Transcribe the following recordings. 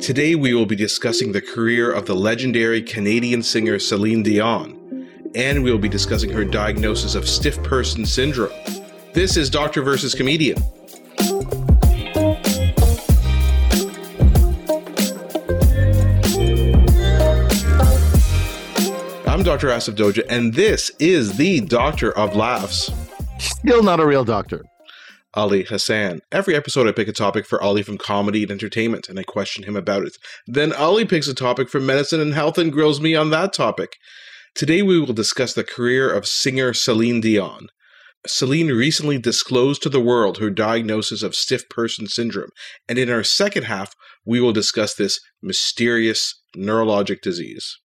Today we will be discussing the career of the legendary Canadian singer Celine Dion, and we will be discussing her diagnosis of stiff person syndrome. This is Doctor versus Comedian. I'm Dr. Asif Doja, and this is the Doctor of Laughs. Still not a real doctor. Ali Hassan. Every episode, I pick a topic for Ali from comedy and entertainment, and I question him about it. Then Ali picks a topic from medicine and health and grills me on that topic. Today, we will discuss the career of singer Celine Dion. Celine recently disclosed to the world her diagnosis of stiff person syndrome, and in our second half, we will discuss this mysterious neurologic disease.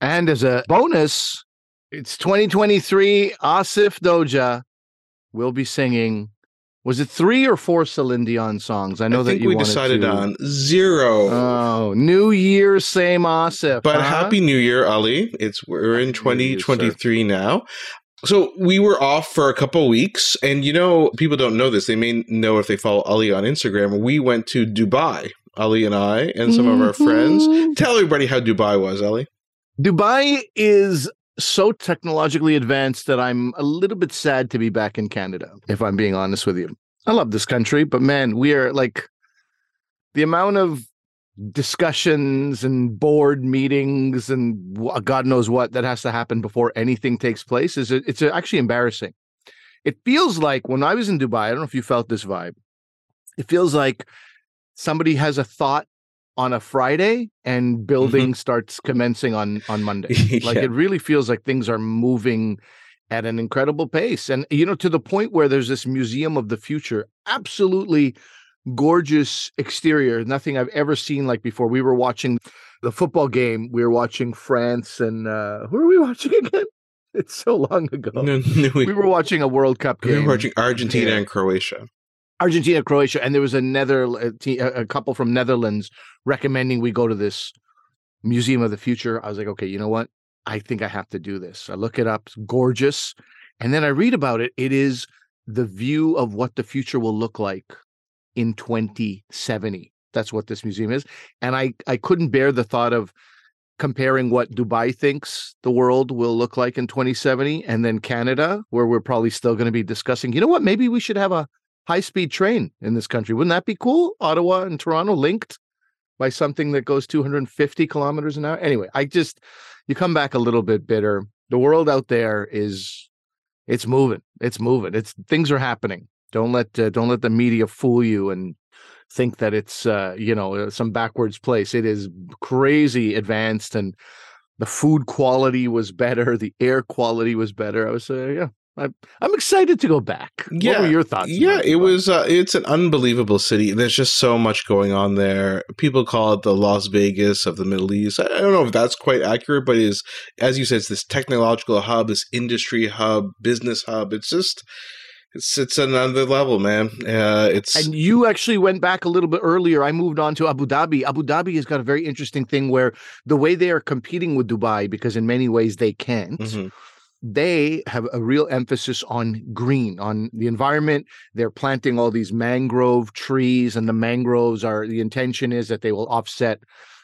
And as a bonus, it's 2023. Asif Doja will be singing. Was it three or four Celine Dion songs? I know I that you we decided to- on zero. Oh, New Year, same Asif. But huh? happy New Year, Ali. It's we're in Happy Year, 2023 now. So we were off for a couple weeks, and you know, people don't know this. They may know if they follow Ali on Instagram. We went to Dubai, Ali and I, and some of our friends. Mhm. Tell everybody how Dubai was, Ali. Dubai is so technologically advanced that I'm a little bit sad to be back in Canada, if I'm being honest with you. I love this country, but man, we are like the amount of discussions and board meetings and uh, God knows what that has to happen before anything takes place is uh, it's uh, actually embarrassing. It feels like when I was in Dubai, I don't know if you felt this vibe. It feels like somebody has a thought on a Friday and building starts commencing on on Monday. Like Yeah. it really feels like things are moving at an incredible pace. And you know, to the point where there's this museum of the future, absolutely gorgeous exterior, nothing I've ever seen like before. We were watching the football game. We were watching France and uh who are we watching again? It's so long ago. No, no, we, We were watching a World Cup game we were watching Argentina Yeah. and Croatia. Argentina, Croatia, and there was uh, a nether a, couple from Netherlands recommending we go to this museum of the future. I was like, okay, you know what? I think I have to do this. I look it up, it's gorgeous, and then I read about it. It is the view of what the future will look like in 2070. That's what this museum is, and I I couldn't bear the thought of comparing what Dubai thinks the world will look like in 2070 and then Canada, where we're probably still going to be discussing, you know what, maybe we should have a high speed train in this country. Wouldn't that be cool? Ottawa and Toronto linked by something that goes 250 kilometers an hour. Anyway, I just, you come back a little bit bitter. The world out there is, it's moving. It's moving. It's things are happening. Don't let, uh, don't let the media fool you and think that it's, uh, you know, uh, some backwards place. It is crazy advanced and the food quality was better. The air quality was better. I was, uh, yeah, I'm excited to go back. what Yeah, were your thoughts? Yeah, it was. Uh, it's an unbelievable city. There's just so much going on there. People call it the Las Vegas of the Middle East. I don't know if that's quite accurate, but is as you said, it's this technological hub, this industry hub, business hub. It's just. It's it's another level, man. Uh, it's And you actually went back a little bit earlier. I moved on to Abu Dhabi. Abu Dhabi has got a very interesting thing where the way they are competing with Dubai, because in many ways they can't, Mhm. They have a real emphasis on green, on the environment. They're planting all these mangrove trees, and the mangroves are the intention is that they will offset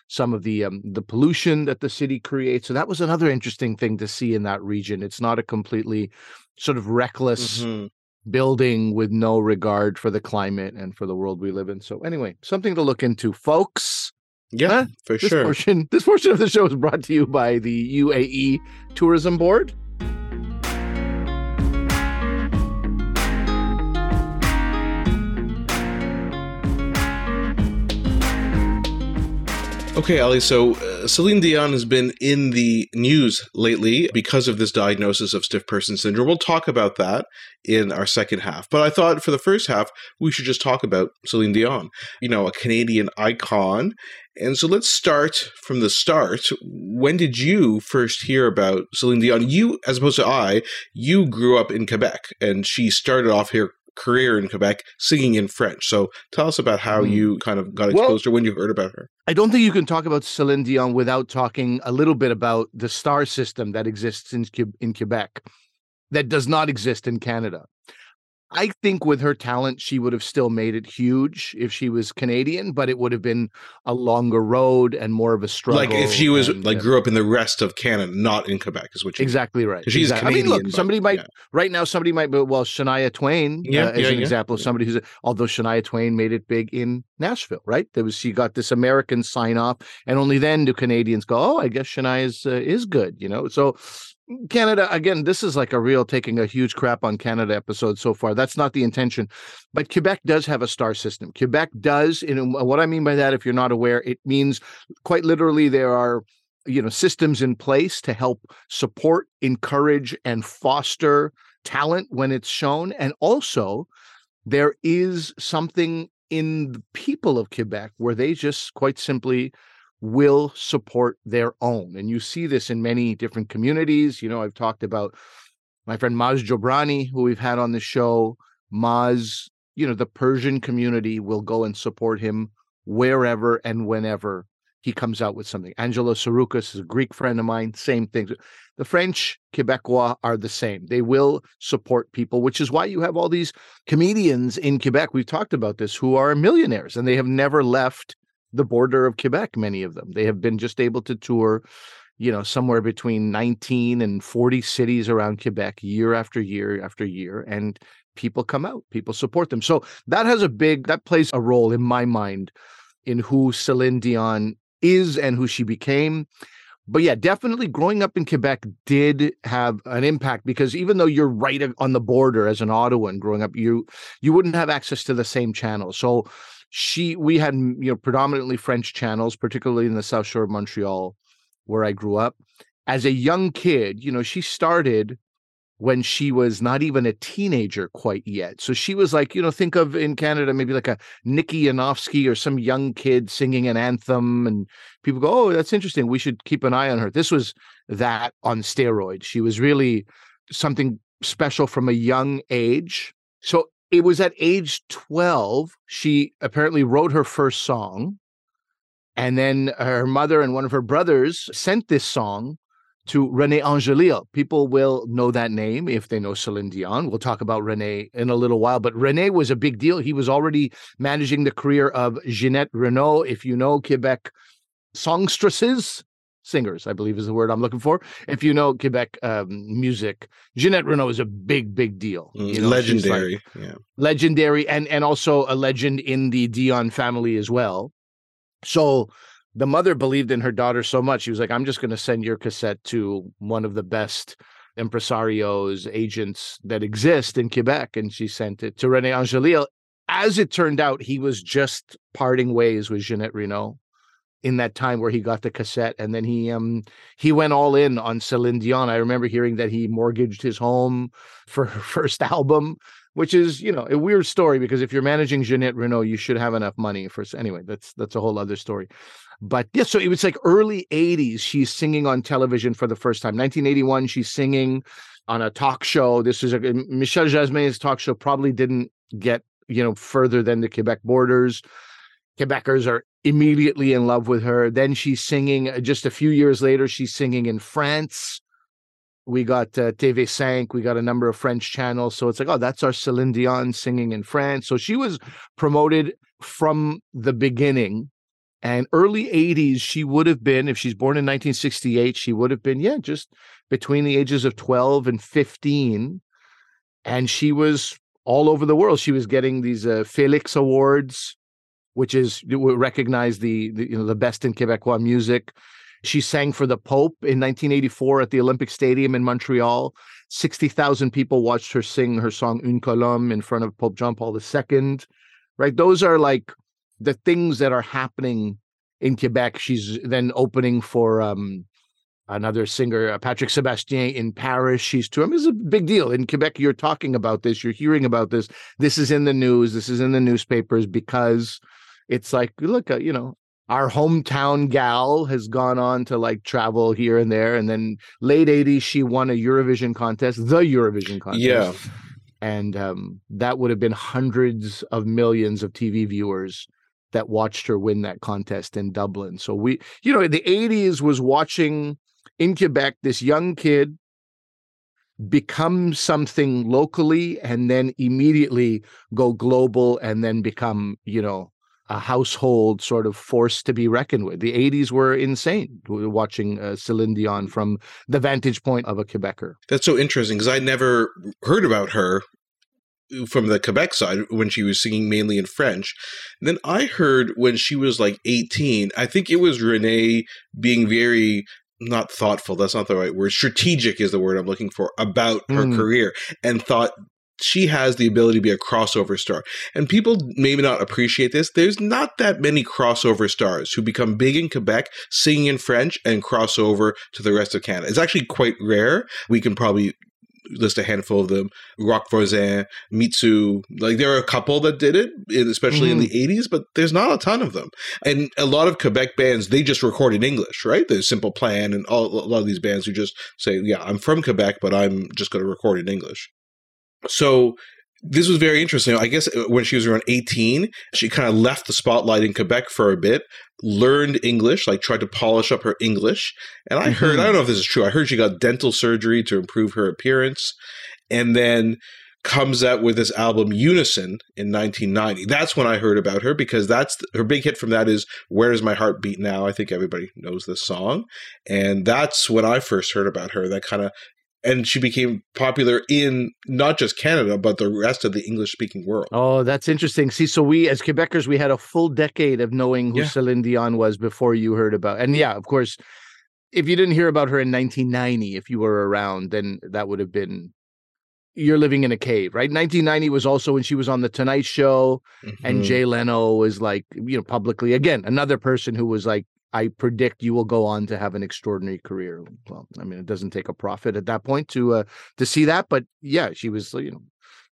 some of the um, the pollution that the city creates. So that was another interesting thing to see in that region. It's not a completely sort of reckless Mhm. building with no regard for the climate and for the world we live in. So anyway, something to look into, folks. yeah, Huh? for This sure. portion, this portion of the show is brought to you by the UAE Tourism Board. Okay, Ali. So uh, Celine Dion has been in the news lately because of this diagnosis of stiff person syndrome. We'll talk about that in our second half. But I thought for the first half, we should just talk about Celine Dion, you know, a Canadian icon. And so let's start from the start. When did you first hear about Celine Dion? You, as opposed to I, you grew up in Quebec and she started off her career in Quebec singing in French. So tell us about how Hmm. you kind of got Well- exposed to when you heard about her. I don't think you can talk about Celine Dion without talking a little bit about the star system that exists in, in Quebec that does not exist in Canada. I think with her talent, she would have still made it huge if she was Canadian, but it would have been a longer road and more of a struggle. Like if she was and, like grew up in the rest of Canada, not in Quebec, is what you exactly right. she's exactly. I mean, look, Canadian, but- somebody might yeah. right now. Somebody might be well, Shania Twain, Yeah, uh, as yeah, an yeah. example of somebody who's although Shania Twain made it big in Nashville, right? There was she got this American sign off, and only then do Canadians go, oh, I guess Shania is uh, is good, you know. So Canada again, this is like a real taking a huge crap on Canada episode so far. That's not the intention, but Quebec does have a star system. Quebec does, and what I mean by that, if you're not aware, it means quite literally there are you know systems in place to help support, encourage, and foster talent when it's shown, and also there is something in the people of Quebec where they just quite simply will support their own. And you see this in many different communities. You know, I've talked about my friend Maz Jobrani, who we've had on the show. Maz, you know, the Persian community will go and support him wherever and whenever he comes out with something. Angelo Tsarouchas is a Greek friend of mine, same thing. The French Quebecois are the same. They will support people, which is why you have all these comedians in Quebec. We've talked about this who are millionaires and they have never left the border of Quebec, many of them. They have been just able to tour, you know, somewhere between 19 and 40 cities around Quebec year after year after year. And people come out, people support them. So that has a big, that plays a role in my mind in who Celine Dion is and who she became. But yeah, definitely growing up in Quebec did have an impact because even though you're right on the border as an Ottawan growing up, you you wouldn't have access to the same channels. So she we had you know predominantly French channels, particularly in the South Shore of Montreal, where I grew up. As a young kid, you know, she started when she was not even a teenager quite yet. So she was like, you know, think of in Canada, maybe like a Nikki Yanofsky or some young kid singing an anthem. And people go, oh, that's interesting. We should keep an eye on her. This was that on steroids. She was really something special from a young age. So it was at age 12, she apparently wrote her first song. And then her mother and one of her brothers sent this song to Rene Angelil. People will know that name if they know Celine Dion. We'll talk about Rene in a little while, but Rene was a big deal. He was already managing the career of Ginette Reno. If you know Quebec songstresses, singers, I believe is the word I'm looking for. If you know Quebec um, music, Ginette Reno is a big, big deal. Mm, You know, she's like- legendary. yeah. legendary and and also a legend in the Dion family as well. So the mother believed in her daughter so much she was like i'm just going to send your cassette to one of the best impresarios agents that exist in quebec and she sent it to rene angelil as it turned out he was just parting ways with ginette reno in that time where he got the cassette and then he um he went all in on Celine Dion. I remember hearing that he mortgaged his home for her first album, which is, you know, a weird story because if you're managing Ginette Reno, you should have enough money for anyway, that's that's a whole other story. But yeah, so it was like early 80s. She's singing on television for the first time. 1981, she's singing on a talk show. This is a Michel Jasmin's talk show, probably didn't get, you know, further than the Quebec borders. Quebecers are immediately in love with her. Then she's singing uh, just a few years later, she's singing in France. We got uh, TV5, we got a number of French channels. So it's like, oh, that's our Celine Dion singing in France. So she was promoted from the beginning. And early 80s, she would have been, if she's born in 1968, she would have been, yeah, just between the ages of 12 and 15. And she was all over the world. She was getting these uh, Felix Awards, which is you recognize the, the you know the best in Quebecois music. She sang for the Pope in 1984 at the Olympic Stadium in Montreal. 60,000 people watched her sing her song Une Colombe in front of Pope John Paul II. Right? Those are like the things that are happening in Quebec. She's then opening for um, another singer, uh, Patrick Sebastien in Paris. She's touring. It's a big deal. In Quebec, you're talking about this, you're hearing about this. This is in the news, this is in the newspapers because it's like, look, uh, you know, our hometown gal has gone on to like travel here and there. And then late 80s, she won a Eurovision contest, the Eurovision contest. Yeah. And um, that would have been hundreds of millions of TV viewers that watched her win that contest in Dublin. So we, you know, the 80s was watching in Quebec this young kid become something locally and then immediately go global and then become, you know, a household sort of force to be reckoned with. The 80s were insane watching uh, Celine Dion from the vantage point of a Quebecer. That's so interesting because I never heard about her from the Quebec side when she was singing mainly in French. And then I heard when she was like 18, I think it was Rene being very not thoughtful, that's not the right word. Strategic is the word I'm looking for about her mm. career and thought she has the ability to be a crossover star. And people maybe not appreciate this. There's not that many crossover stars who become big in Quebec, singing in French, and cross over to the rest of Canada. It's actually quite rare. We can probably list a handful of them. Roch Voisin, Mitsou, like there are a couple that did it, especially mm-hmm. in the 80s, but there's not a ton of them. And a lot of Quebec bands, they just record in English, right? There's Simple Plan and all, a lot of these bands who just say, yeah, I'm from Quebec, but I'm just going to record in English. So this was very interesting. I guess uh, when she was around 18, she kind of left the spotlight in Quebec for a bit, learned English, like tried to polish up her English. And I heard, mm-hmm. I don't know if this is true, I heard she got dental surgery to improve her appearance. And then comes out with this album Unison in 1990. That's when I heard about her because that's her big hit from that is Where Does My Heart Beat Now? I think everybody knows this song. And that's when I first heard about her. That kind of and she became popular in not just Canada but the rest of the English speaking world. Oh, that's interesting. See, so we as Quebecers we had a full decade of knowing who yeah. Celine Dion was before you heard about. And yeah, of course, if you didn't hear about her in 1990, if you were around, then that would have been you're living in a cave, right? 1990 was also when she was on the Tonight Show, mm-hmm. and Jay Leno was like, you know, publicly again another person who was like I predict you will go on to have an extraordinary career. Well, I mean, it doesn't take a prophet at that point to uh, to see that, but yeah, she was you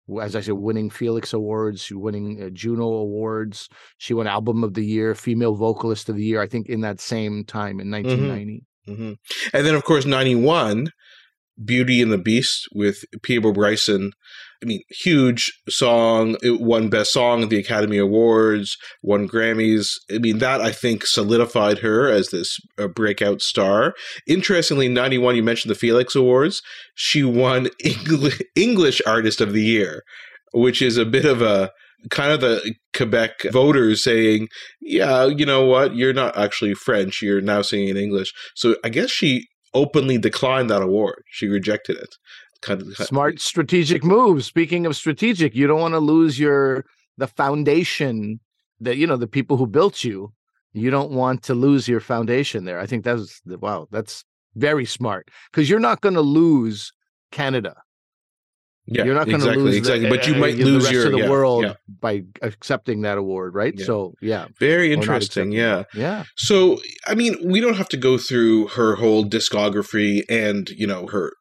know, as I said, winning Felix Awards, winning uh, Juno Awards. She won Album of the Year, Female Vocalist of the Year. I think in that same time in 1990. Mm-hmm. Mm-hmm. And then, of course, 91, Beauty and the Beast with Peabo Bryson I mean, huge song. It won Best Song at the Academy Awards, won Grammys. I mean, that I think solidified her as this uh, breakout star. Interestingly, 91, you mentioned the Felix Awards. She won English, English Artist of the Year, which is a bit of a kind of the Quebec voters saying, yeah, you know what? You're not actually French. You're now singing in English. So I guess she openly declined that award. She rejected it smart strategic move. Speaking of strategic, you don't want to lose your the foundation that you know the people who built you. You don't want to lose your foundation there. I think that's wow, that's very smart because you're not going to lose Canada. Yeah, you're not going to exactly, lose exactly, the, but you uh, might lose the rest your, of the yeah, world yeah. by accepting that award, right? Yeah. So, yeah, very interesting. Yeah, yeah. So, I mean, we don't have to go through her whole discography and you know her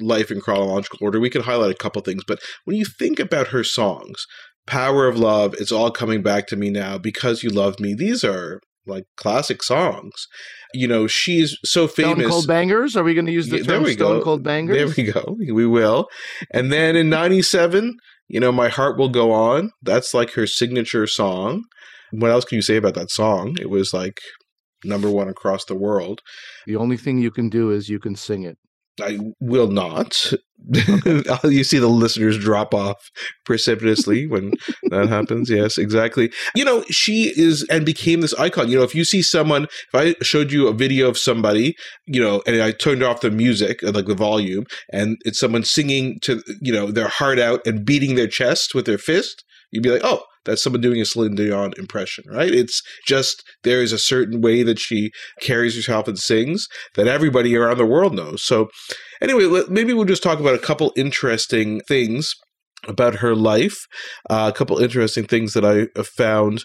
life in chronological order. We can highlight a couple things, but when you think about her songs, "Power of Love," "It's All Coming Back to Me Now," "Because You Love Me," these are like classic songs. You know, she's so famous. Stone Cold Bangers? Are we going to use the yeah, term Stone go. Cold Bangers? There we go. We will. And then in 97, you know, My Heart Will Go On. That's like her signature song. What else can you say about that song? It was like number one across the world. The only thing you can do is you can sing it. I will not. you see the listeners drop off precipitously when that happens. Yes, exactly. You know, she is and became this icon. You know, if you see someone, if I showed you a video of somebody, you know, and I turned off the music, uh, like the volume, and it's someone singing to, you know, their heart out and beating their chest with their fist, you'd be like, oh, that's someone doing a Celine Dion impression, right? It's just there is a certain way that she carries herself and sings that everybody around the world knows. So, anyway, maybe we'll just talk about a couple interesting things about her life, uh, a couple interesting things that I have found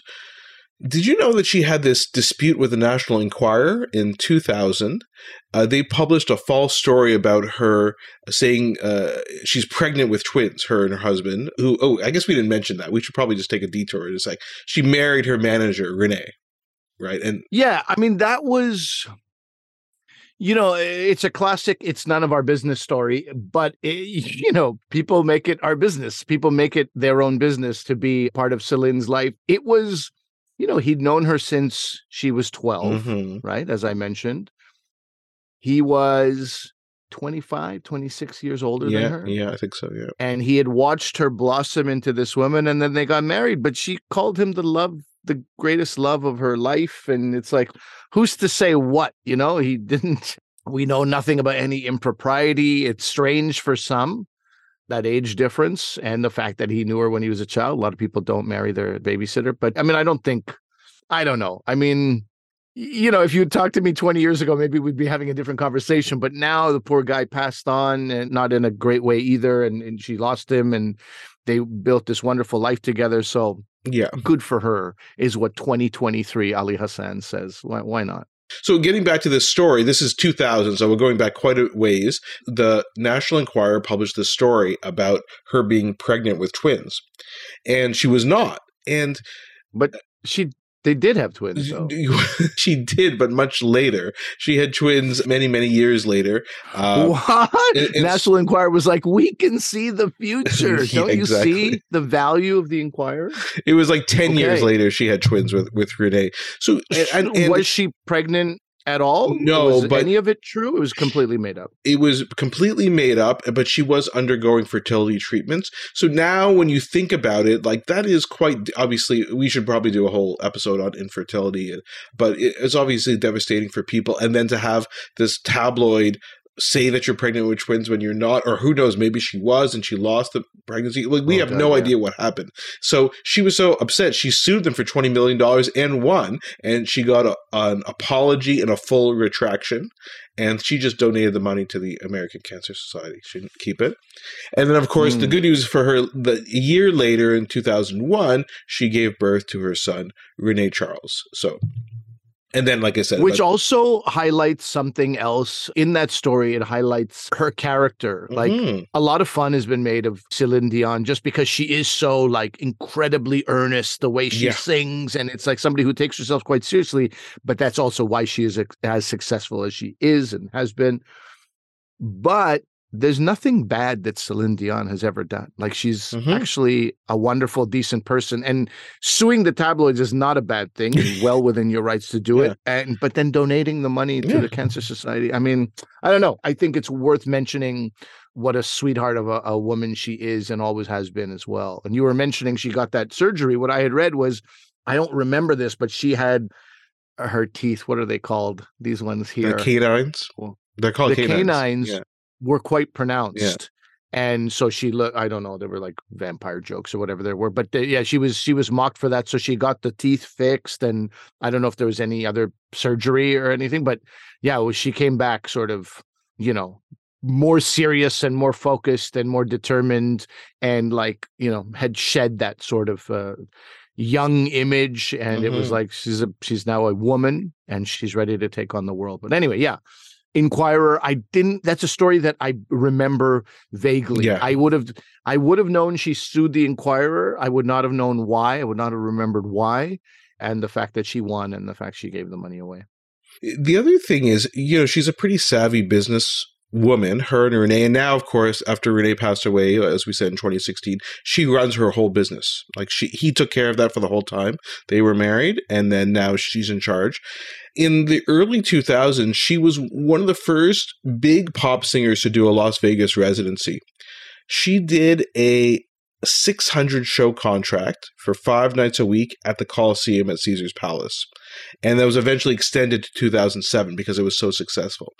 did you know that she had this dispute with the National Enquirer in 2000? Uh, they published a false story about her saying uh, she's pregnant with twins, her and her husband. Who, oh, I guess we didn't mention that. We should probably just take a detour. It's like she married her manager, Rene, right? And yeah, I mean, that was you know it's a classic it's none of our business story but it, you know people make it our business people make it their own business to be part of celine's life it was you know, he'd known her since she was 12, mm-hmm. right? As I mentioned. He was 25, 26 years older yeah, than her. yeah, I think so. Yeah, And he had watched her blossom into this woman and then they got married, but she called him the love, the greatest love of her life. And it's like, who's to say what? You know, he didn't, we know nothing about any impropriety. It's strange for some that age difference and the fact that he knew her when he was a child. A lot of people don't marry their babysitter, but I mean, I don't think, I don't know. I mean, you know, if you had talked to me 20 years ago, maybe we'd be having a different conversation. But now the poor guy passed on and not in a great way either. And, and she lost him and they built this wonderful life together. So yeah. good for her, is what 2023 Ali Hassan says. Why, why not? So, getting back to this story, this is 2000, so we're going back quite a ways. The National Enquirer published this story about her being pregnant with twins, and she was not. And but she they did have twins. Though. she did, but much later. She had twins many, many years later. Uh, what? National Enquirer was like, we can see the future. yeah, Don't you exactly. see the value of the Enquirer? It was like 10 okay. years later she had twins with, with Rene. So, and, was she pregnant at all? No, was but any of it true? It was completely made up. It was completely made up, but she was undergoing fertility treatments. So now, when you think about it, like that is quite obviously. We should probably do a whole episode on infertility, but it's obviously devastating for people. And then to have this tabloid say that you're pregnant with twins when you're not, or who knows, maybe she was and she lost the pregnancy. Like we oh, have God, no yeah. idea what happened. So she was so upset. She sued them for twenty million dollars and won, and she got a, an apology and a full retraction. And she just donated the money to the American Cancer Society. She didn't keep it. And then, of course, mm. the hmm. good news for her: the year later, in two thousand one, she gave birth to her son Rene Charles. So and then, like I said, which like, also highlights something else in that story. It highlights her character. Like mm-hmm. a lot of fun has been made of Celine Dion just because she is so like incredibly earnest the way she yeah. sings, and it's like somebody who takes herself quite seriously. But that's also why she is as successful as she is and has been. But there's nothing bad that Celine Dion has ever done. Like she's mm-hmm. actually a wonderful, decent person, and suing the tabloids is not a bad thing. well within your rights to do yeah. it, and but then donating the money to yeah. the Cancer Society. I mean, I don't know. I think it's worth mentioning what a sweetheart of a, a woman she is and always has been as well. And you were mentioning she got that surgery. What I had read was, I don't remember this, but she had her teeth. What are they called? These ones here, the canines. Well, they're called the canines. canines yeah were quite pronounced. Yeah. And so she looked, I don't know, there were like vampire jokes or whatever there were, but yeah, she was, she was mocked for that. So she got the teeth fixed and I don't know if there was any other surgery or anything, but yeah, was, she came back sort of, you know, more serious and more focused and more determined and like, you know, had shed that sort of, uh, young image and mm-hmm. it was mm-hmm. like she's a she's now a woman and she's ready to take on the world but anyway yeah Enquirer. I didn't. That's a story that I remember vaguely. Yeah. I would have. I would have known she sued the Inquirer. I would not have known why. I would not have remembered why, and the fact that she won, and the fact she gave the money away. The other thing is, you know, she's a pretty savvy business woman, her and Rene. And now, of course, after Rene passed away, as we said in 2016, she runs her whole business. Like she, he took care of that for the whole time they were married, and then now she's in charge. In the early 2000s, she was one of the first big pop singers to do a Las Vegas residency. She did a 600 show contract for five nights a week at the Coliseum at Caesar's Palace. And that was eventually extended to 2007 because it was so successful.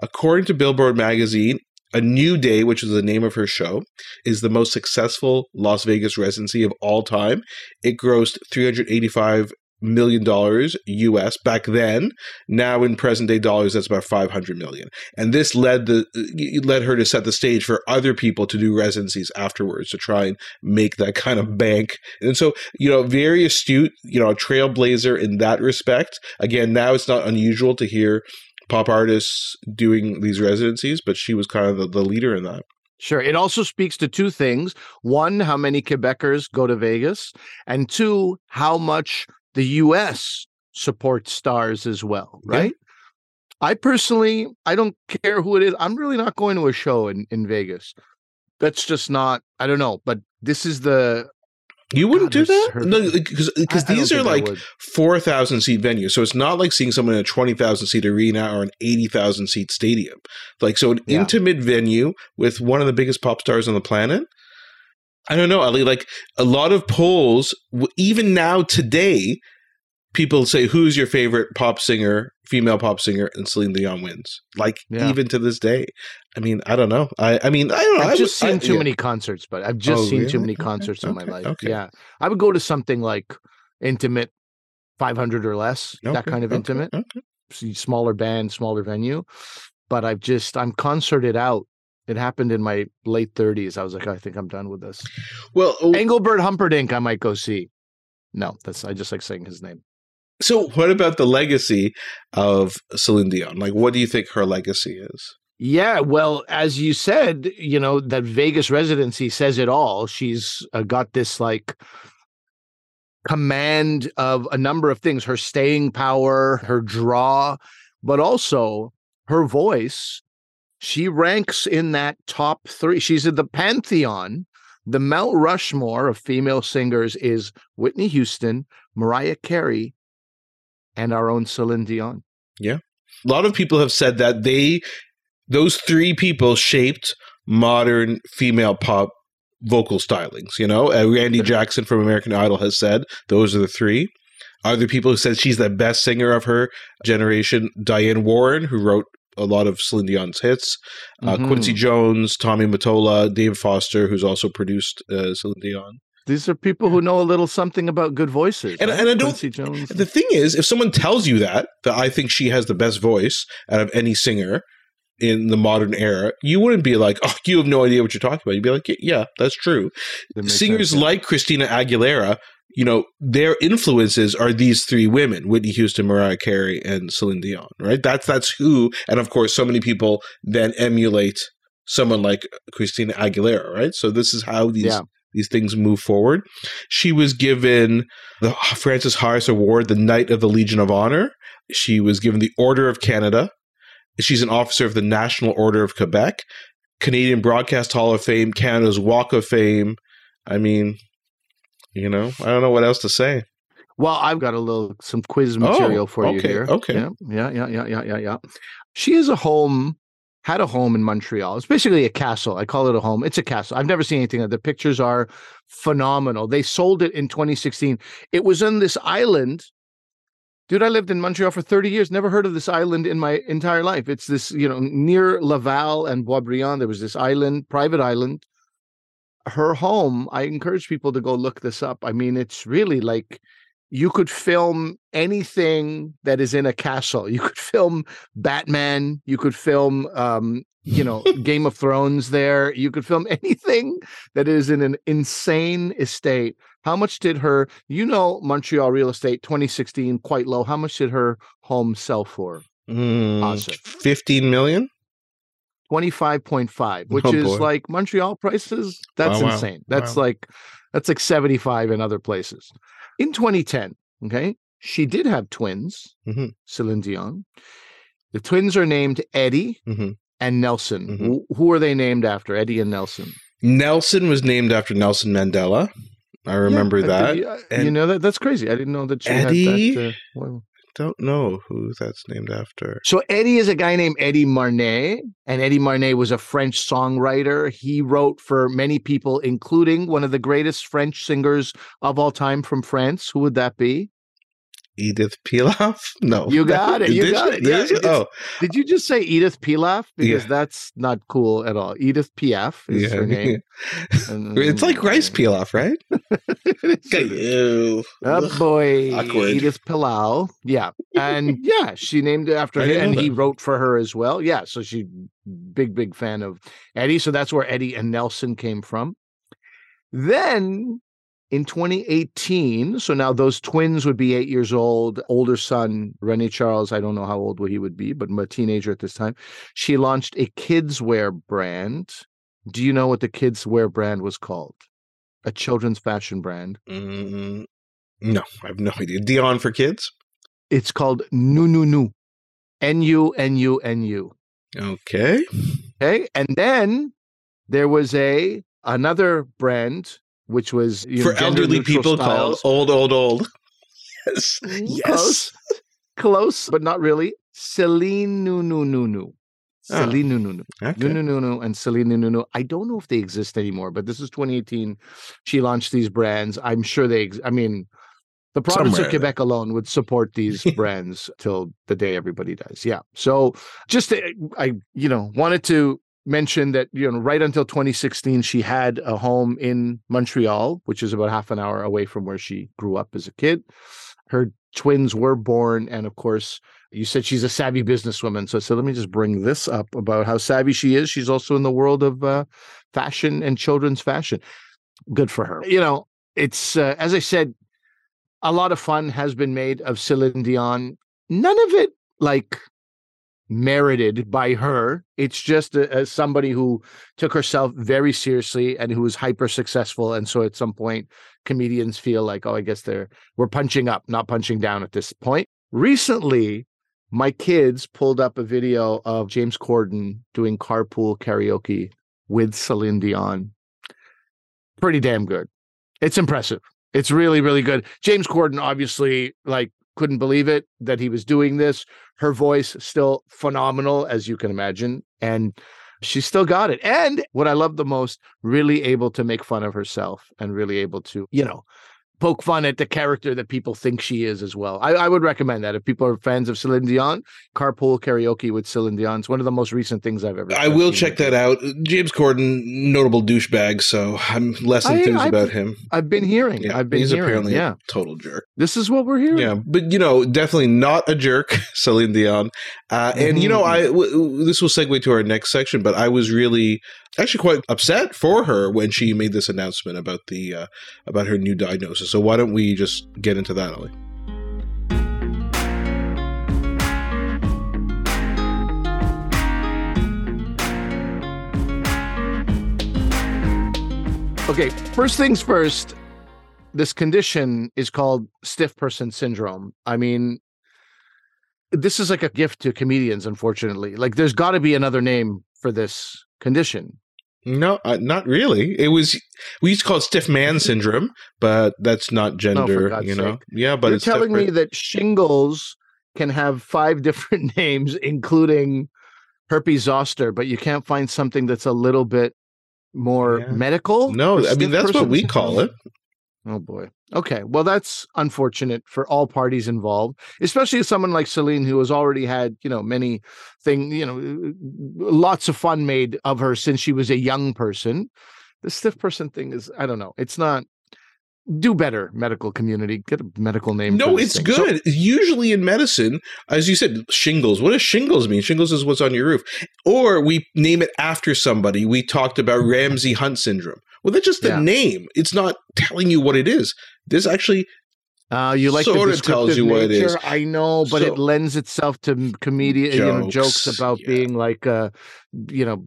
According to Billboard magazine, a New Day, which is the name of her show, is the most successful Las Vegas residency of all time. It grossed 385 million dollars US back then. Now in present day dollars, that's about 500 million. And this led the uh, led her to set the stage for other people to do residencies afterwards to try and make that kind of bank. And so, you know, very astute, you know, a trailblazer in that respect. Again, now it's not unusual to hear pop artists doing these residencies, but she was kind of the, the leader in that. Sure. It also speaks to two things. One, how many Quebecers go to Vegas, and two, how much the US supports stars as well, right? Yeah. I personally, I don't care who it is. I'm really not going to a show in, in Vegas. That's just not, I don't know, but this is the You wouldn't God, do that? No, because uh, I- I these are like 4,000 seat venues. So it's not like seeing someone in a 20,000 seat arena or an 80,000 seat stadium. Like, so an Yeah. intimate venue with one of the biggest pop stars on the planet. I don't know, Ali. Like, a lot of polls, even now today, people say, who's your favorite pop singer, female pop singer, and Celine Dion wins. Like, Yeah. even to this day. I mean, I don't know. I, I mean, I don't know. I I've just I- seen too yeah. many concerts, but I've just Oh, seen too really? many Okay, concerts in my life. okay. Yeah, I would go to something like intimate, five hundred or less, that kind of okay, intimate, okay. smaller band, smaller venue. But I've just I'm concerted out. It happened in my late thirties. I was like, I think I'm done with this. Well, oh, Engelbert Humperdinck, I might go see. No, that's I just like saying his name. So, what about the legacy of Celine Dion? Like, what do you think her legacy is? Yeah, well, as you said, you know, that Vegas residency says it all. She's uh, got this like command of a number of things her staying power, her draw, but also her voice. She ranks in that top three. She's in the pantheon. The Mount Rushmore of female singers is Whitney Houston, Mariah Carey, and our own Celine Dion. Yeah. A lot of people have said that they, those three people shaped modern female pop vocal stylings. You know, uh, Randy Jackson from American Idol has said those are the three. Other people who said she's the best singer of her generation. Diane Warren, who wrote a lot of Celine Dion's hits. Uh, Mhm. Quincy Jones, Tommy Mottola, David Foster, who's also produced uh, Celine Dion. These are people who know a little something about good voices. And- right? and I don't- Quincy Jones. The thing is, if someone tells you that, that I think she has the best voice out of any singer in the modern era, you wouldn't be like, oh, you have no idea what you're talking about. You'd be like, yeah, that's true. That Singers sense, yeah. like Christina Aguilera, you know, their influences are these three women: Whitney Houston, Mariah Carey, and Celine Dion. Right? That's that's who. And of course, so many people then emulate someone like Christina Aguilera. Right? So this is how these Yeah. these things move forward. She was given the Francis Harris Award, the Knight of the Legion of Honor. She was given the Order of Canada. She's an officer of the National Order of Quebec, Canadian Broadcast Hall of Fame, Canada's Walk of Fame. I mean, you know, I don't know what else to say. Well, I've got a little some quiz oh, material for you Oh, here. okay. Yeah, yeah, yeah, yeah, yeah, yeah, yeah. She has a home, had a home in Montreal. It's basically a castle. I call it a home. It's a castle. I've never seen anything. The pictures are phenomenal. They sold it in 2016. It was on this island. Dude, I lived in Montreal for 30 years. Never heard of this island in my entire life. It's this, you know, near Laval and Boisbriand. There was this island, private island. Her home, I encourage people to go look this up. I mean, it's really like you could film anything that is in a castle. You could film Batman. You could film, um, you know, Game of Thrones there. You could film anything that is in an insane estate. How much did her, you know, Montreal real estate 2016, quite low. How much did her home sell for? Mm, Awesome. 15 million? 25.5, which Oh, is boy. like Montreal prices. That's Wow, wow, insane. That's wow. like that's like 75 in other places. In 2010, okay, she did have twins, Mhm. Celine Dion. The twins are named Eddie Mhm. and Nelson. Mhm. Wh- Who are they named after? Eddie and Nelson. Nelson was named after Nelson Mandela. I remember Yeah, I that. did- uh, you know that that's crazy. I didn't know that she Eddie? had that. Uh, well, Don't know who that's named after. So Eddie is a guy named Eddy Marnay, and Eddy Marnay was a French songwriter. He wrote for many people, including one of the greatest French singers of all time from France. Who would that be? Edith Piaf? No. You got it, you Did got you- it. did Yeah, you? Oh, Did you just say Edith Piaf? Because Yeah. that's not cool at all. Edith Piaf is yeah. her name. And- it's like rice pilaf, right? It is. Ew. Oh boy, Awkward. Edith Pilau. Yeah, and yeah, she named it after him, and know he wrote for her as well. Yeah, so she big big fan of Eddie. So that's where Eddie and Nelson came from. Then in 2018, so now those twins would be eight years old. Older son Rene Charles, I don't know how old he would be, but a teenager at this time. She launched a kids wear brand. Do you know what the kids wear brand was called? A children's fashion brand. Mm, no, I have no idea. Dion for kids? It's called Nu Nu Nu. N U N U N U. Okay. Okay. And then there was a another brand which was you know, For elderly people styles. called old, old, old. Yes. Mm, Yes. Close. Close, but not really. Celine Nunu Nunu. Oh. Celine Nunu. Okay. Nunu Nunu and Celine Nunu. I don't know if they exist anymore, but this is 2018. She launched these brands. I'm sure they, ex- I mean, the province Somewhere. of Quebec alone would support these brands till the day everybody dies. Yeah. So just, uh, I, you know, wanted to mention that, you know, right until 2016, she had a home in Montreal, which is about half an hour away from where she grew up as a kid. Her twins were born. And of course, you said she's a savvy businesswoman. So, so let me just bring this up about how savvy she is. She's also in the world of uh, fashion and children's fashion. Good for her. You know, it's, uh, as I said, a lot of fun has been made of Celine Dion. None of it like merited by her. It's just a, as somebody who took herself very seriously and who was hyper successful. And so at some point, comedians feel like, oh, I guess they're we're punching up, not punching down at this point. Recently, my kids pulled up a video of James Corden doing carpool karaoke with Celine Dion. Pretty damn good. It's impressive. It's really, really good. James Corden obviously like couldn't believe it that he was doing this. Her voice still phenomenal, as you can imagine. And she still got it. And what I love the most, really able to make fun of herself and really able to, you know, poke fun at the character that people think she is as well. I, I would recommend that if people are fans of Celine Dion, carpool karaoke with Celine Dion. It's one of the most recent things I've ever. I will check that out. James Corden, notable douchebag, so I'm less enthused I- about him. I've been hearing. Yeah, I've been he's hearing. apparently yeah, a total jerk. this is what we're hearing. Yeah, but you know, definitely not a jerk, Celine Dion. Uh, and you know, Mhm. I w- this will segue to our next section, but I was really actually quite upset for her when she made this announcement about the uh, about her new diagnosis. So why don't we just get into that, Ali? Okay, first things first. This condition is called stiff person syndrome. I mean, this is like a gift to comedians, unfortunately. Like, there's got to be another name for this condition. No, uh, not really. It was we used to call it stiff man syndrome, but that's not gender. God's you know, sake. yeah. But You're it's telling me that shingles can have five different names, including herpes zoster, but you can't find something that's a little bit more Yeah. medical? no. I mean, that's what we call it. Oh boy. Okay. Well, that's unfortunate for all parties involved, especially someone like Celine, who has already had, you know, many thing, you know, uh, lots of fun made of her since she was a young person. The stiff person thing is, I don't know. It's not. Do better, medical community. Get a medical name. No, it's thing. So- good. Usually in medicine, as you said, shingles. What does shingles mean? Shingles is what's on your roof. Or we name it after somebody. We talked about mm-hmm. Ramsay Hunt syndrome. Well, that's just the Yeah. name. It's not telling you what it is. This actually, Uh, you like Sorta the tells descriptive you what it nature. is. I know, but So- it lends itself to comedian you know, jokes Jokes, about yeah. being like, uh, you know,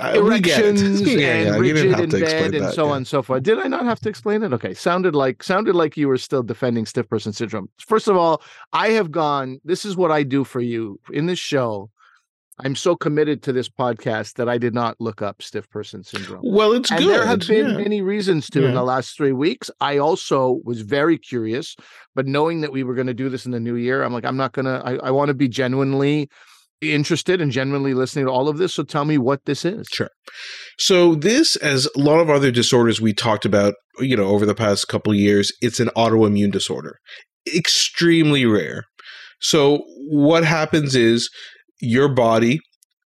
uh, we get it. erections Yeah, yeah, and didn't rigid in bed and that, so yeah. on and so forth. Did I not have to explain it? Okay, sounded like sounded like you were still defending stiff person syndrome. First of all, I have gone. This is what I do for you in this show. I'm so committed to this podcast that I did not look up stiff person syndrome. Well, it's And good. there have been yeah. many reasons to in the last three weeks. I also was very curious, but knowing that we were going to do this in the new year, I'm like, I'm not going to, I, I want to be genuinely interested and genuinely listening to all of this. So tell me what this is. Sure. So this, as a lot of other disorders we talked about, you know, over the past couple of years, it's an autoimmune disorder. Extremely rare. So what happens is your body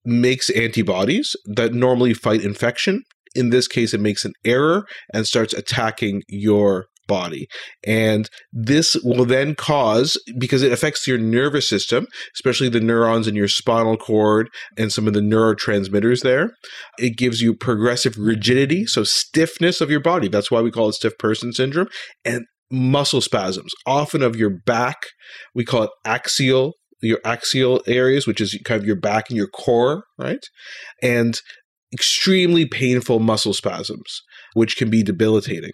makes antibodies that normally fight infection. In this case, it makes an error and starts attacking your body. And this will then cause, because it affects your nervous system, especially the neurons in your spinal cord and some of the neurotransmitters there, it gives you progressive rigidity, so stiffness of your body. That's why we call it stiff person syndrome. And muscle spasms, often of your back. We call it axial, your axial areas, which is kind of your back and your core, right? And extremely painful muscle spasms, which can be debilitating.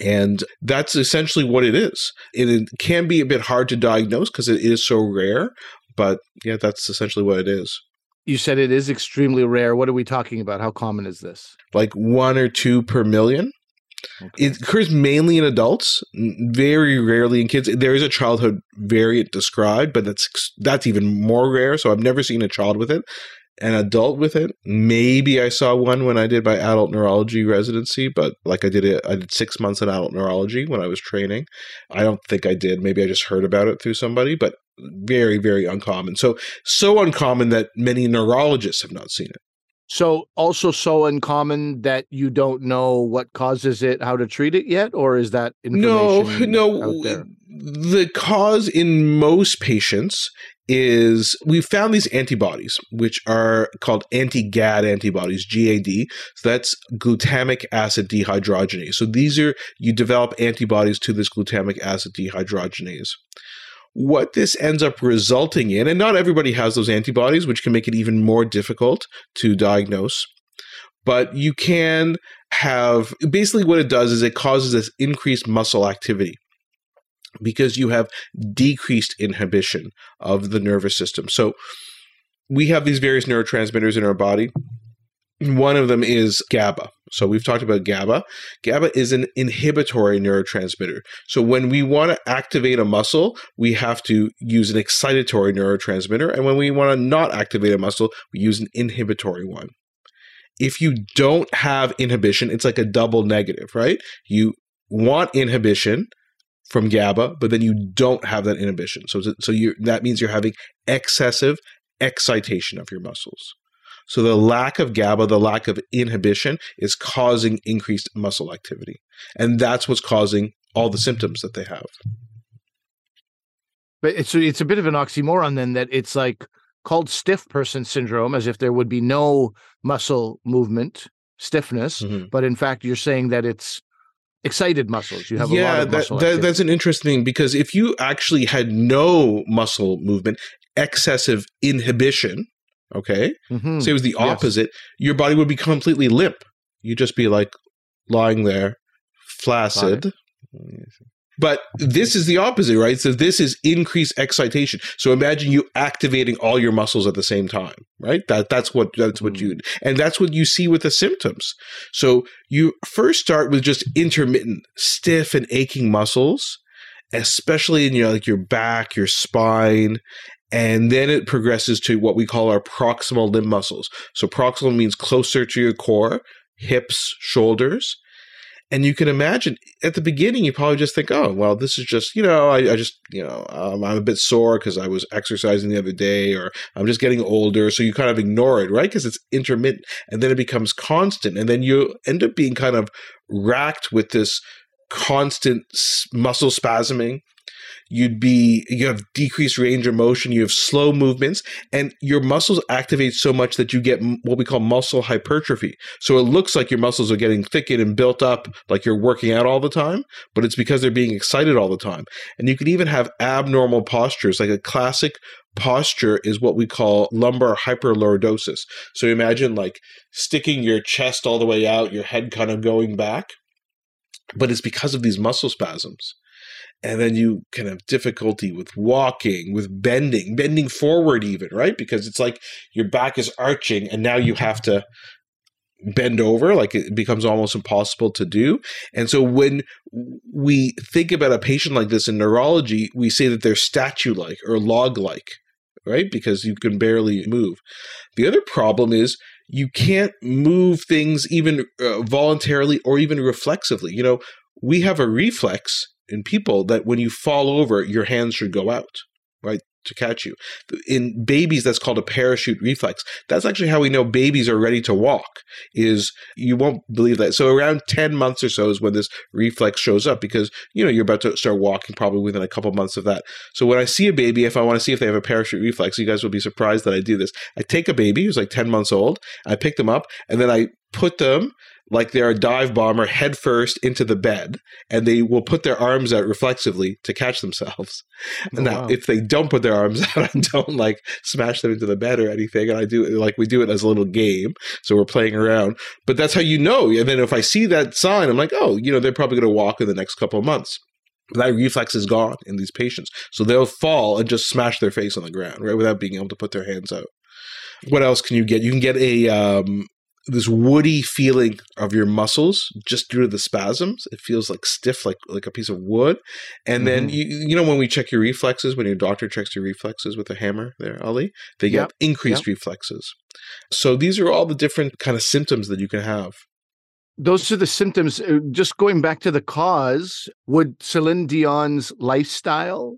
And that's essentially what it is. And it can be a bit hard to diagnose because it is so rare, but yeah, that's essentially what it is. You said it is extremely rare. What are we talking about? How common is this? Like one or two per million. Okay. It occurs mainly in adults, very rarely in kids. There is a childhood variant described, but that's that's even more rare. So I've never seen a child with it. An adult with it, maybe I saw one when I did my adult neurology residency, but like I did it, I did six months in adult neurology when I was training. I don't think I did. Maybe I just heard about it through somebody, but very, very uncommon. So so uncommon that many neurologists have not seen it. So also so uncommon that you don't know what causes it, how to treat it yet, or is that No, information no. out there? The cause in most patients is we found these antibodies, which are called anti-GAD antibodies, GAD. So that's glutamic acid dehydrogenase. So these are you develop antibodies to this glutamic acid dehydrogenase. What this ends up resulting in, and not everybody has those antibodies, which can make it even more difficult to diagnose. But you can have basically what it does is it causes this increased muscle activity because you have decreased inhibition of the nervous system. So we have these various neurotransmitters in our body. One of them is GABA. So we've talked about GABA. GABA is an inhibitory neurotransmitter. So when we want to activate a muscle, we have to use an excitatory neurotransmitter. And when we want to not activate a muscle, we use an inhibitory one. If you don't have inhibition, it's like a double negative, right? You want inhibition from GABA, but then you don't have that inhibition. So, so you that means you're having excessive excitation of your muscles. So the lack of GABA, the lack of inhibition, is causing increased muscle activity, and that's what's causing all the symptoms that they have. But it's it's a bit of an oxymoron then that it's like called stiff person syndrome, as if there would be no muscle movement, stiffness, Mhm. but in fact you're saying that it's excited muscles. You have a lot yeah, of that, muscle. that, that's an interesting because if you actually had no muscle movement, excessive inhibition, okay, Mhm. say it was the Yes. opposite, your body would be completely limp. You'd just be like lying there, flaccid. But this is the opposite, right? So this is increased excitation. So imagine you activating all your muscles at the same time, right? That that's what that's what Mm. you and that's what you see with the symptoms. So you first start with just intermittent, stiff and aching muscles, especially in your like your back, your spine, and then it progresses to what we call our proximal limb muscles. So proximal means closer to your core, hips, shoulders. And you can imagine at the beginning, you probably just think, oh, well, this is just, you know, I, I just, you know, um, I'm a bit sore because I was exercising the other day or I'm just getting older. So you kind of ignore it, right? Because it's intermittent and then it becomes constant. And then you end up being kind of racked with this constant muscle spasming. You'd be, you have decreased range of motion, you have slow movements, and your muscles activate so much that you get what we call muscle hypertrophy. So it looks like your muscles are getting thickened and built up, like you're working out all the time, but it's because they're being excited all the time. And you can even have abnormal postures, like a classic posture is what we call lumbar hyperlordosis. So imagine like sticking your chest all the way out, your head kind of going back, but it's because of these muscle spasms. And then you can have difficulty with walking, with bending, bending forward, even, right? Because it's like your back is arching and now you have to bend over like it becomes almost impossible to do. And so when we think about a patient like this in neurology we say that they're statue like or log like right? Because you can barely move. The other problem is you can't move things even uh, voluntarily or even reflexively. You know we have a reflex in people that when you fall over your hands should go out right to catch you. In babies that's called a parachute reflex. That's actually how we know babies are ready to walk is you won't believe that. So around 10 months or so is when this reflex shows up because you know you're about to start walking probably within a couple months of that. So when i see a baby if i want to see if they have a parachute reflex you guys will be surprised that i do this. I take a baby who's like 10 months old i pick them up and then i put them like they're a dive bomber head first into the bed and they will put their arms out reflexively to catch themselves Oh, now wow. if they don't put their arms out i don't like smash them into the bed or anything and i do like we do it as a little game so we're playing around but that's how you know and then if i see that sign i'm like oh you know they're probably going to walk in the next couple of months that reflex is gone in these patients so they'll fall and just smash their face on the ground right without being able to put their hands out what else can you get? You can get a um, this woody feeling of your muscles just due to the spasms. It feels like stiff, like like a piece of wood. And then Mhm. you you know when we check your reflexes, when your doctor checks your reflexes with a hammer, there, Ali, they get Yep. increased reflexes. So these are all the different kind of symptoms that you can have. Those are the symptoms. Uh, Just going back to the cause, would Celine Dion's lifestyle,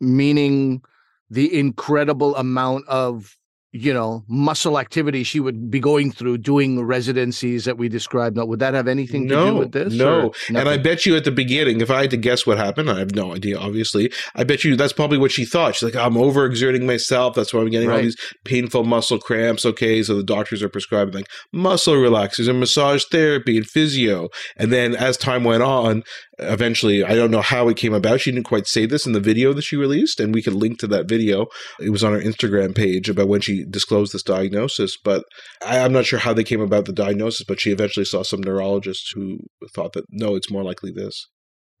meaning the incredible amount of you know muscle activity she would be going through doing residencies that we described, now, would that have anything to do with this? no. And I bet you at the beginning, if I had to guess what happened, I have no idea, obviously. I bet you that's probably what she thought. She's like, I'm overexerting myself. That's why I'm getting all these painful muscle cramps. Okay. So the doctors are prescribing like muscle relaxers and massage therapy and physio. And then as time went on, eventually, I don't know how it came about. She didn't quite say this in the video that she released. And we could link to that video. It was on her Instagram page about when she disclosed this diagnosis. But I, I'm not sure how they came about the diagnosis, but she eventually saw some neurologists who thought that no, it's more likely this.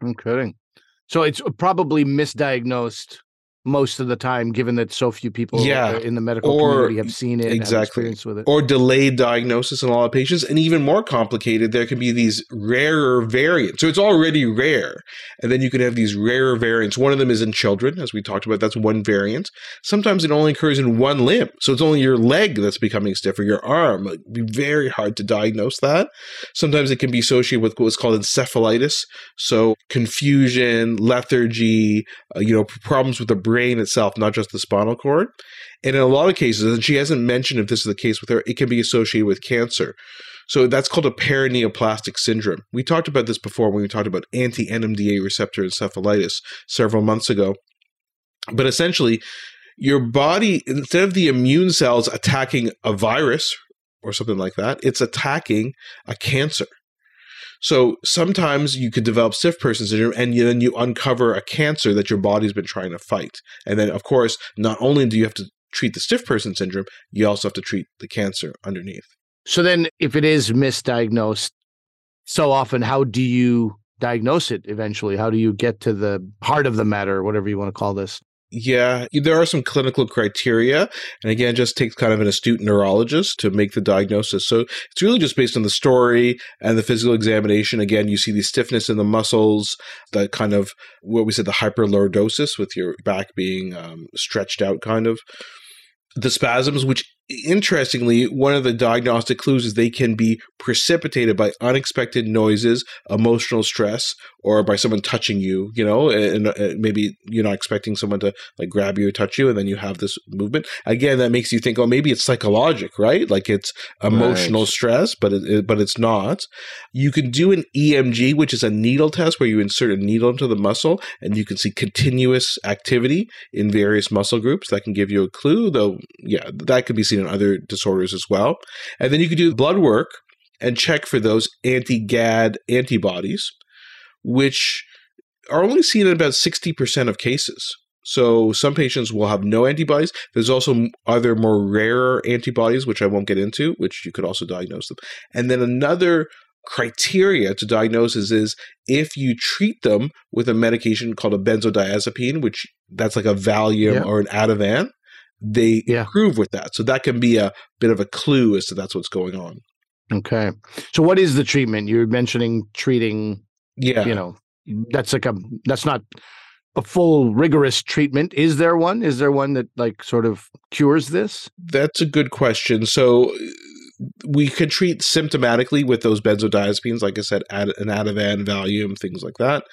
I'm kidding. So it's probably misdiagnosed most of the time, given that so few people Yeah. in the medical Or- community have seen it, and exactly. experience with it. Or delayed diagnosis in a lot of patients, and even more complicated, there can be these rarer variants. So it's already rare, and then you can have these rarer variants. One of them is in children, as we talked about. That's one variant. Sometimes it only occurs in one limb, so it's only your leg that's becoming stiff or your arm. It'd be very hard to diagnose that. Sometimes it can be associated with what's called encephalitis, so confusion, lethargy, uh, you know, problems with the brain itself, not just the spinal cord. And in a lot of cases, and she hasn't mentioned if this is the case with her, it can be associated with cancer. So that's called a paraneoplastic syndrome. We talked about this before when we talked about anti NMDA receptor encephalitis several months ago. But essentially, your body, instead of the immune cells attacking a virus or something like that, it's attacking a cancer. So sometimes you could develop stiff person syndrome and you- then you uncover a cancer that your body's been trying to fight. And then, of course, not only do you have to treat the stiff person syndrome, you also have to treat the cancer underneath. So then, if it is misdiagnosed so often, how do you diagnose it eventually? How do you get to the heart of the matter, whatever you want to call this? Yeah, there are some clinical criteria. And again, just takes kind of an astute neurologist to make the diagnosis. So it's really just based on the story and the physical examination. Again, you see the stiffness in the muscles, the kind of what we said, the hyperlordosis with your back being um, stretched out, kind of. The spasms, which interestingly, one of the diagnostic clues is they can be precipitated by unexpected noises, emotional stress, or by someone touching you, you know, and, and maybe you're not expecting someone to like grab you or touch you, and then you have this movement. Again, that makes you think, oh, maybe it's psychologic, right? Like it's emotional Right. stress, but it, it, but it's not. You can do an EMG, which is a needle test where you insert a needle into the muscle, and you can see continuous activity in various muscle groups. That can give you a clue, though. Yeah, that could be seen in other disorders as well. And then you can do blood work and check for those anti-GAD antibodies, which are only seen in about 60% of cases. So some patients will have no antibodies. There's also other more rarer antibodies, which I won't get into, which you could also diagnose them. And then another criteria to diagnosis is if you treat them with a medication called a benzodiazepine, which that's like a Valium Yeah. or an Ativan, they Yeah. improve with that. So that can be a bit of a clue as to that's what's going on. Okay. So, what is the treatment? You're mentioning treating, Yeah. you know, that's like a, that's not a full rigorous treatment. Is there one? Is there one that like sort of cures this? That's a good question. So we could treat symptomatically with those benzodiazepines, like I said, an Ativan, Valium, things like that.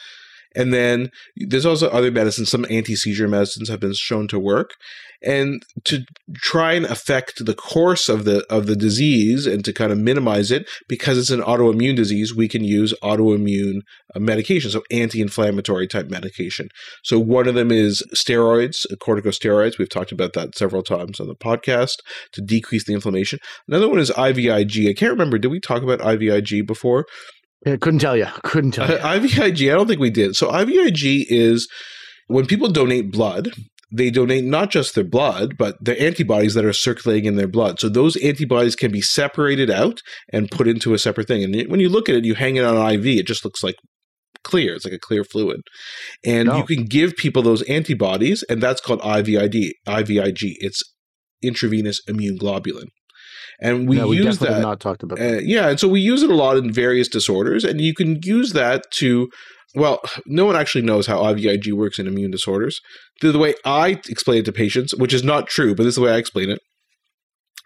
And then there's also other medicines. Some anti seizure medicines have been shown to work, and to try and affect the course of the of the disease and to kind of minimize it because it's an autoimmune disease. We can use autoimmune uh, medication, so anti-inflammatory type medication. So one of them is steroids, uh, corticosteroids. We've talked about that several times on the podcast to decrease the inflammation. Another one is IVIG. I can't remember. Did we talk about IVIG before? I couldn't tell you. Couldn't tell you. Uh, IVIG, I don't think we did. So IVIG is when people donate blood, they donate not just their blood, but their antibodies that are circulating in their blood. So those antibodies can be separated out and put into a separate thing. And when you look at it, you hang it on an IV, it just looks like clear. It's like a clear fluid. And No. you can give people those antibodies, and that's called IVID, IVIG. It's intravenous immune globulin. And we Yeah, we use that. not talked about that. Uh, yeah, and so we use it a lot in various disorders, and you can use that to. Well, no one actually knows how IVIG works in immune disorders. The, the way I explain it to patients, which is not true, but this is the way I explain it.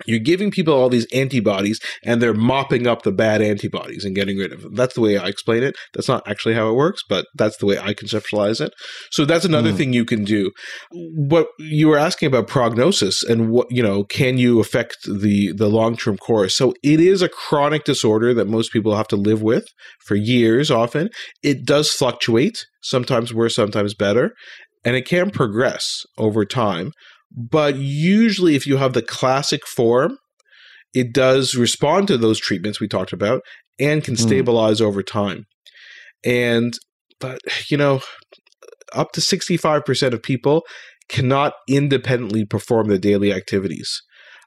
You're giving people all these antibodies, and they're mopping up the bad antibodies and getting rid of them. That's the way I explain it. That's not actually how it works, but that's the way I conceptualize it. So that's another Hmm. thing you can do. What you were asking about prognosis and what you know, can you affect the the long term course? So it is a chronic disorder that most people have to live with for years. Often it does fluctuate, sometimes worse, sometimes better, and it can progress over time. But usually, if you have the classic form, it does respond to those treatments we talked about and can Hmm. stabilize over time. And, but, you know, up to 65% of people cannot independently perform their daily activities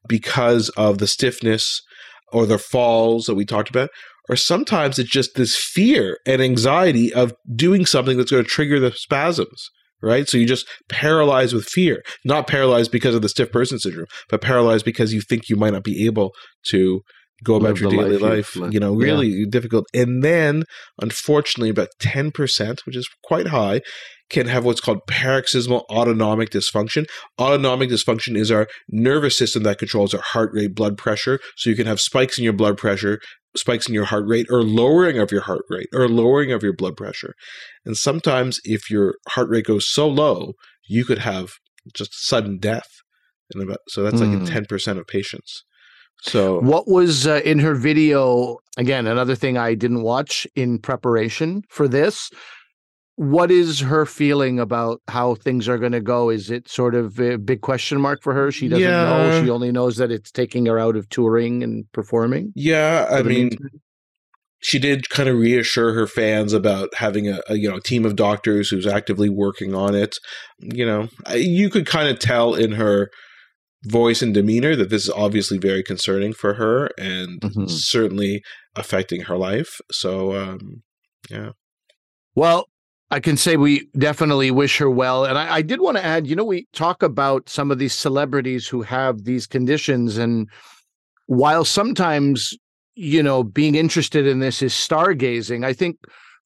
because of the stiffness or the falls that we talked about. Or sometimes it's just this fear and anxiety of doing something that's going to trigger the spasms right? So you just paralyzed with fear, not paralyzed because of the stiff person syndrome, but paralyzed because you think you might not be able to go about Live your daily life life. You know, Yeah. really difficult. And then, unfortunately, about 10%, which is quite high, can have what's called paroxysmal autonomic dysfunction. Autonomic dysfunction is our nervous system that controls our heart rate, blood pressure. So you can have spikes in your blood pressure, spikes in your heart rate, or lowering of your heart rate, or lowering of your blood pressure. And sometimes, if your heart rate goes so low, you could have just sudden death. And about so that's like Mm. in ten percent of patients. So What was uh, in her video? Again, another thing I didn't watch in preparation for this. What is her feeling about how things are going to go? Is it sort of a big question mark for her? She doesn't know. She only knows that it's taking her out of touring and performing. yeah, I mean, meantime? she did kind of reassure her fans about having a, a you know team of doctors who's actively working on it. You know, you could kind of tell in her voice and demeanor that this is obviously very concerning for her and Mhm. certainly affecting her life. So, um, yeah. Well, I can say we definitely wish her well. And I, I did want to add, you know, we talk about some of these celebrities who have these conditions. And while sometimes, you know, being interested in this is stargazing, I think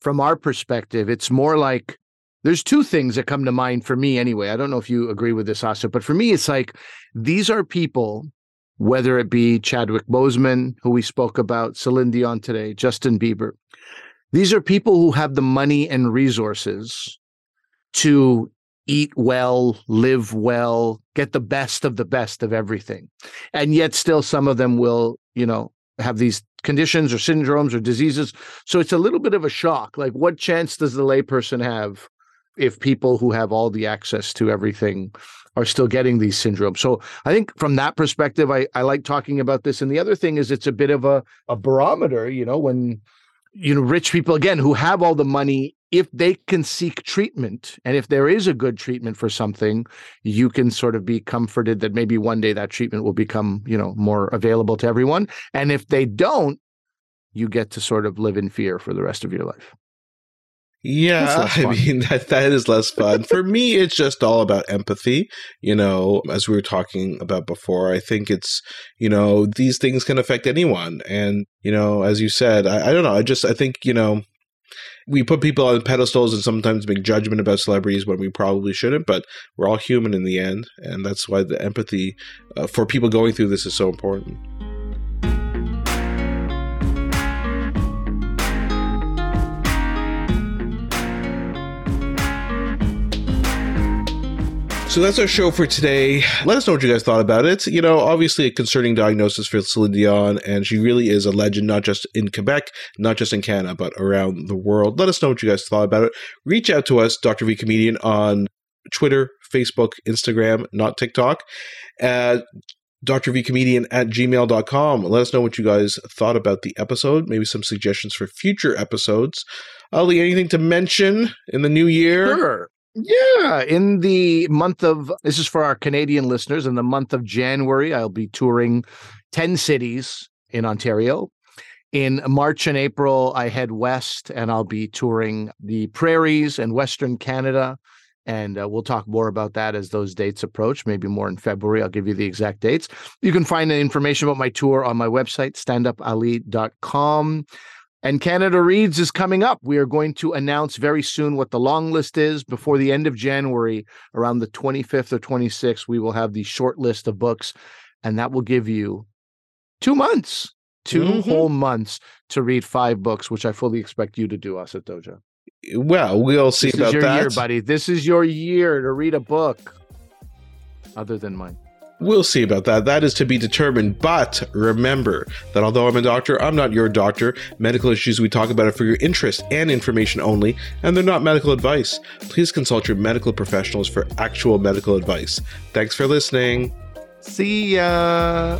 from our perspective, it's more like there's two things that come to mind for me anyway. I don't know if you agree with this, Asa, but for me, it's like these are people, whether it be Chadwick Boseman, who we spoke about, Celine Dion today, Justin Bieber, these are people who have the money and resources to eat well, live well, get the best of the best of everything. And yet still some of them will, you know, have these conditions or syndromes or diseases. So it's a little bit of a shock. Like what chance does the layperson have if people who have all the access to everything are still getting these syndromes? So I think from that perspective, I, I like talking about this. And the other thing is it's a bit of a, a barometer, you know, when you know rich people again who have all the money if they can seek treatment and if there is a good treatment for something you can sort of be comforted that maybe one day that treatment will become you know more available to everyone. And if they don't you get to sort of live in fear for the rest of your life Yeah, I mean that that is less fun. For me, it's just all about empathy. You know, as we were talking about before, I think it's you know these things can affect anyone, and you know, as you said, I, I don't know. I just I think you know we put people on pedestals and sometimes make judgment about celebrities when we probably shouldn't. But we're all human in the end, and that's why the empathy uh, for people going through this is so important. So that's our show for today. Let us know what you guys thought about it. You know, obviously a concerning diagnosis for Celine Dion, and she really is a legend, not just in Quebec, not just in Canada, but around the world. Let us know what you guys thought about it. Reach out to us, Dr. V Comedian, on Twitter, Facebook, Instagram, not TikTok, at drvcomedian at gmail.com. Let us know what you guys thought about the episode, maybe some suggestions for future episodes. Ali, anything to mention in the new year? Sure. Yeah. In the month of, this is for our Canadian listeners, in the month of January, I'll be touring 10 cities in Ontario. In March and April, I head west and I'll be touring the prairies and Western Canada And uh, we'll talk more about that as those dates approach, maybe more in February. I'll give you the exact dates. You can find the information about my tour on my website, standupali.com. And Canada Reads is coming up. We are going to announce very soon what the long list is. Before the end of January, around the 25th or 26th, we will have the short list of books, and that will give you two months, 2 Mhm. whole months to read five books, which I fully expect you to do, Asat Doja. Well, we'll see This about is your that. year, buddy. This is your year to read a book, other than mine. We'll see about that. That is to be determined. But remember that although I'm a doctor, I'm not your doctor. Medical issues we talk about are for your interest and information only, and they're not medical advice. Please consult your medical professionals for actual medical advice. Thanks for listening. See ya.